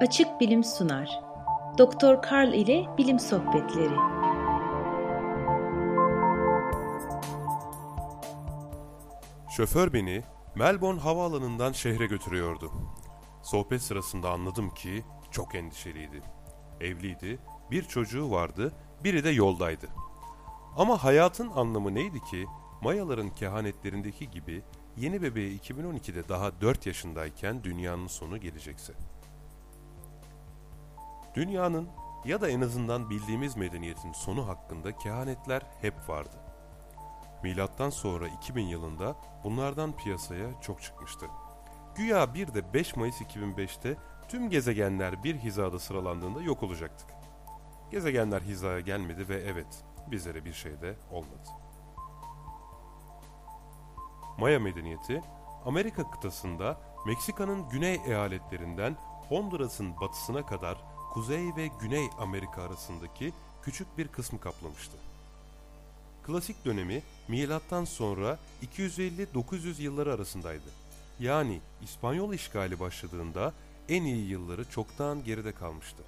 Açık Bilim sunar. Doktor Karl ile Bilim Sohbetleri. Şoför beni Melbourne havaalanından şehre götürüyordu. Sohbet sırasında anladım ki çok endişeliydi. Evliydi, bir çocuğu vardı, biri de yoldaydı. Ama hayatın anlamı neydi ki Mayaların kehanetlerindeki gibi yeni bebeği 2012'de daha 4 yaşındayken dünyanın sonu gelecekse. Dünyanın ya da en azından bildiğimiz medeniyetin sonu hakkında kehanetler hep vardı. Milattan sonra 2000 yılında bunlardan piyasaya çok çıkmıştı. Güya bir de 5 Mayıs 2005'te tüm gezegenler bir hizada sıralandığında yok olacaktık. Gezegenler hizaya gelmedi ve evet bizlere bir şey de olmadı. Maya medeniyeti Amerika kıtasında Meksika'nın güney eyaletlerinden Honduras'ın batısına kadar Kuzey ve Güney Amerika arasındaki küçük bir kısmı kaplamıştı. Klasik dönemi milattan sonra 250-900 yılları arasındaydı. Yani İspanyol işgali başladığında en iyi yılları çoktan geride kalmıştı.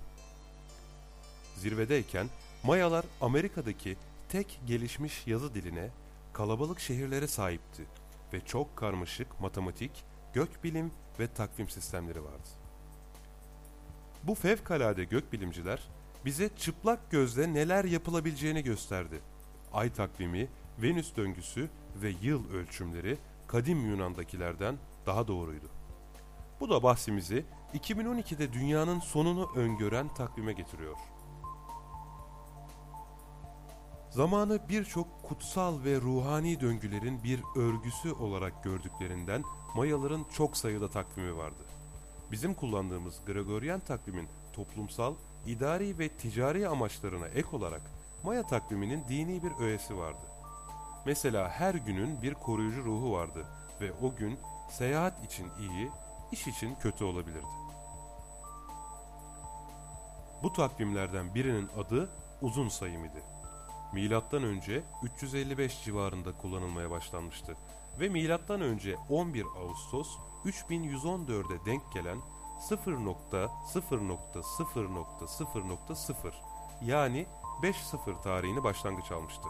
Zirvedeyken Mayalar Amerika'daki tek gelişmiş yazı diline, kalabalık şehirlere sahipti ve çok karmaşık matematik, gökbilim ve takvim sistemleri vardı. Bu fevkalade gökbilimciler bize çıplak gözle neler yapılabileceğini gösterdi. Ay takvimi, Venüs döngüsü ve yıl ölçümleri kadim Yunan'dakilerden daha doğruydu. Bu da bahsimizi 2012'de dünyanın sonunu öngören takvime getiriyor. Zamanı birçok kutsal ve ruhani döngülerin bir örgüsü olarak gördüklerinden Mayaların çok sayıda takvimi vardı. Bizim kullandığımız Gregorian takvimin toplumsal, idari ve ticari amaçlarına ek olarak Maya takviminin dini bir öğesi vardı. Mesela her günün bir koruyucu ruhu vardı ve o gün seyahat için iyi, iş için kötü olabilirdi. Bu takvimlerden birinin adı uzun sayım idi. Milattan önce 355 civarında kullanılmaya başlanmıştı ve milattan önce 11 Ağustos 3114'e denk gelen 0.0.0.0.0 yani 5-0 tarihini başlangıç almıştı.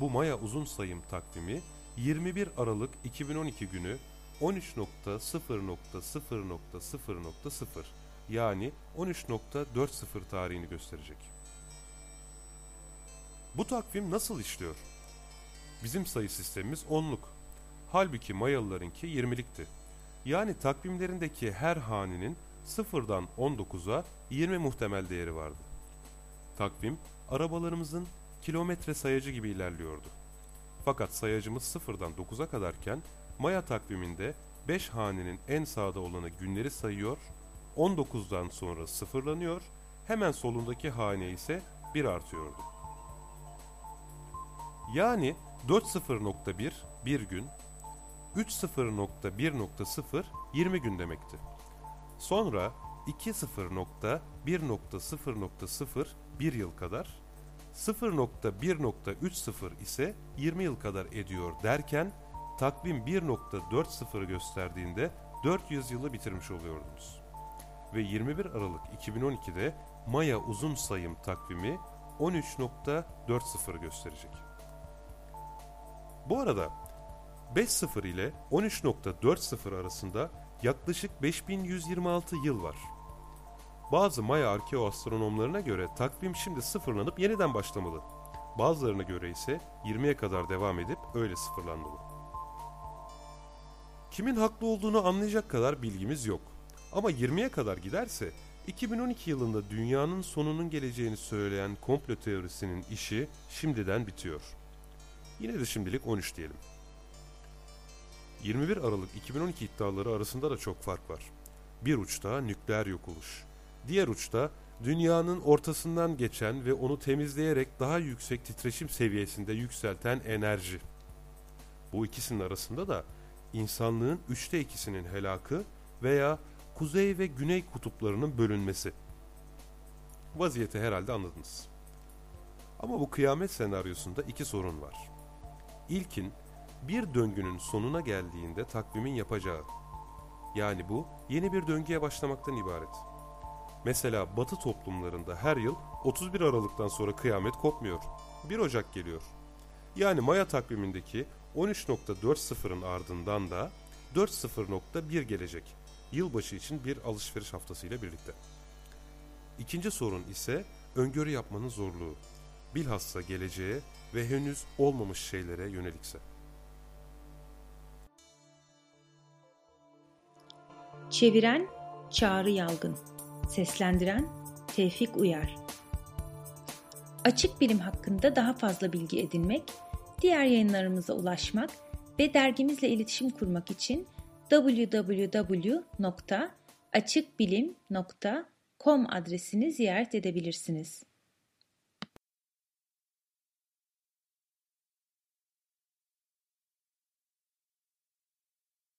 Bu Maya uzun sayım takvimi 21 Aralık 2012 günü 13.0.0.0.0 yani 13.40 tarihini gösterecek. Bu takvim nasıl işliyor? Bizim sayı sistemimiz onluk. Halbuki Mayalılarınki 20'likti. Yani takvimlerindeki her hanenin sıfırdan 19'a 20 muhtemel değeri vardı. Takvim arabalarımızın kilometre sayacı gibi ilerliyordu. Fakat sayacımız sıfırdan 9'a kadarken Maya takviminde 5 hanenin en sağda olanı günleri sayıyor, 19'dan sonra sıfırlanıyor, hemen solundaki hane ise 1 artıyordu. Yani 4.0.1 bir gün, 3.0.1.0 20 gün demekti. Sonra 2.0.1.0.0 bir yıl kadar, 0.1.30 ise 20 yıl kadar ediyor derken takvim 1.40 gösterdiğinde 400 yılı bitirmiş oluyordunuz. Ve 21 Aralık 2012'de Maya uzun sayım takvimi 13.40 gösterecek. Bu arada 5.0 ile 13.40 arasında yaklaşık 5126 yıl var. Bazı Maya arkeoastronomlarına göre takvim şimdi sıfırlanıp yeniden başlamalı. Bazılarına göre ise 20'ye kadar devam edip öyle sıfırlanmalı. Kimin haklı olduğunu anlayacak kadar bilgimiz yok. Ama 20'ye kadar giderse 2012 yılında dünyanın sonunun geleceğini söyleyen komplo teorisinin işi şimdiden bitiyor. Yine de şimdilik 13 diyelim. 21 Aralık 2012 iddiaları arasında da çok fark var. Bir uçta nükleer yok oluş. Diğer uçta dünyanın ortasından geçen ve onu temizleyerek daha yüksek titreşim seviyesinde yükselten enerji. Bu ikisinin arasında da insanlığın üçte ikisinin helakı veya kuzey ve güney kutuplarının bölünmesi. Vaziyeti herhalde anladınız. Ama bu kıyamet senaryosunda iki sorun var. İlkin bir döngünün sonuna geldiğinde takvimin yapacağı. Yani bu yeni bir döngüye başlamaktan ibaret. Mesela Batı toplumlarında her yıl 31 Aralık'tan sonra kıyamet kopmuyor. 1 Ocak geliyor. Yani Maya takvimindeki 13.40'ın ardından da 40.1 gelecek. Yılbaşı için bir alışveriş haftasıyla birlikte. İkinci sorun ise öngörü yapmanın zorluğu. Bilhassa geleceğe ve henüz olmamış şeylere yönelikse. Çeviren Çağrı Yalgın Seslendiren Tevfik Uyar Açık bilim hakkında daha fazla bilgi edinmek, diğer yayınlarımıza ulaşmak ve dergimizle iletişim kurmak için www.açıkbilim.com adresini ziyaret edebilirsiniz.